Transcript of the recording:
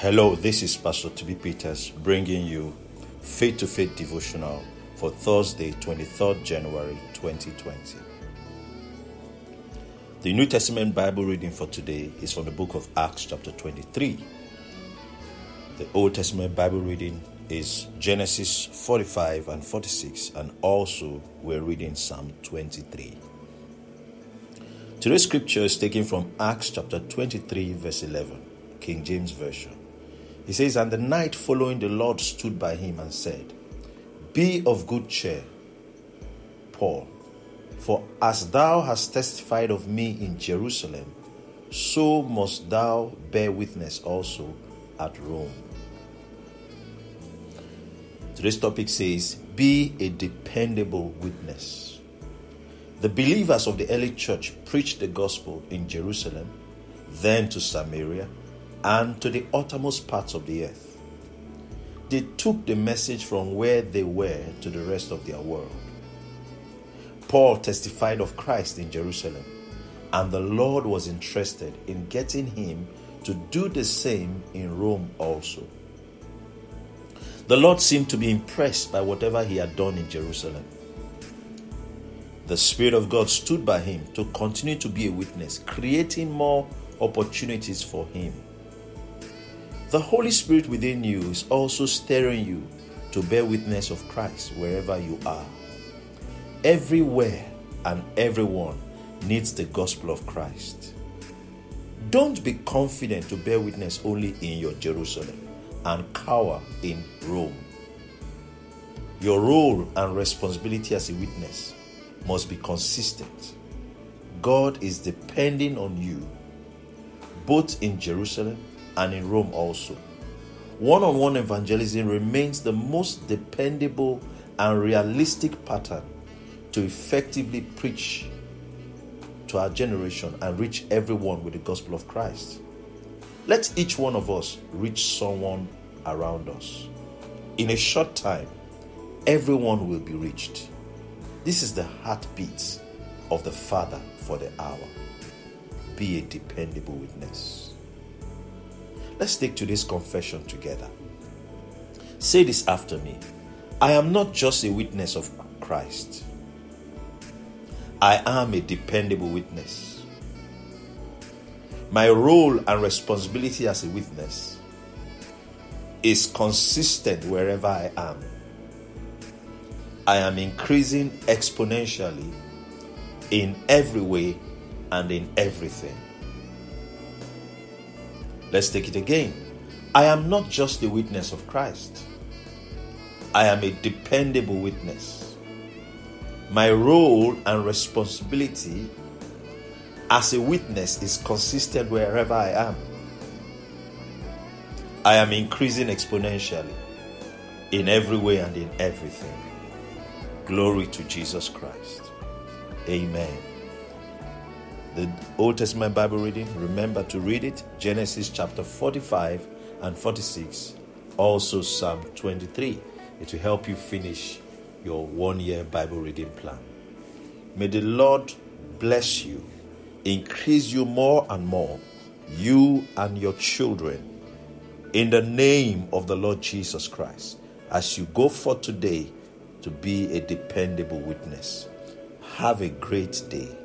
Hello, this is Pastor TB Peters bringing you Faith to Faith devotional for Thursday, 23rd January 2020. The New Testament Bible reading for today is from the book of Acts, chapter 23. The Old Testament Bible reading is Genesis 45 and 46, and also we're reading Psalm 23. Today's scripture is taken from Acts chapter 23, verse 11, King James Version. He says, And the night following, the Lord stood by him and said, Be of good cheer, Paul, for as thou hast testified of me in Jerusalem, so must thou bear witness also at Rome. Today's topic says, Be a dependable witness. The believers of the early church preached the gospel in Jerusalem, then to Samaria, and to the uttermost parts of the earth. They took the message from where they were to the rest of their world. Paul testified of Christ in Jerusalem, and the Lord was interested in getting him to do the same in Rome also. The Lord seemed to be impressed by whatever he had done in Jerusalem. The Spirit of God stood by him to continue to be a witness, creating more opportunities for him. The Holy Spirit within you is also stirring you to bear witness of Christ wherever you are. Everywhere and everyone needs the gospel of Christ. Don't be confident to bear witness only in your Jerusalem and cower in Rome. Your role and responsibility as a witness must be consistent. God is depending on you, both in Jerusalem and in Rome also. One on one evangelism remains the most dependable and realistic pattern to effectively preach to our generation and reach everyone with the gospel of Christ. Let each one of us reach someone around us. In a short time, everyone will be reached. This is the heartbeat of the Father for the hour. Be a dependable witness. Let's take today's confession together. Say this after me I am not just a witness of Christ, I am a dependable witness. My role and responsibility as a witness is consistent wherever I am. I am increasing exponentially in every way and in everything. Let's take it again. I am not just a witness of Christ, I am a dependable witness. My role and responsibility as a witness is consistent wherever I am. I am increasing exponentially in every way and in everything. Glory to Jesus Christ. Amen. The Old Testament Bible reading, remember to read it Genesis chapter 45 and 46, also Psalm 23. It will help you finish your one year Bible reading plan. May the Lord bless you increase you more and more, you and your children, in the name of the Lord Jesus Christ, as you go forth today to be a dependable witness. Have a great day.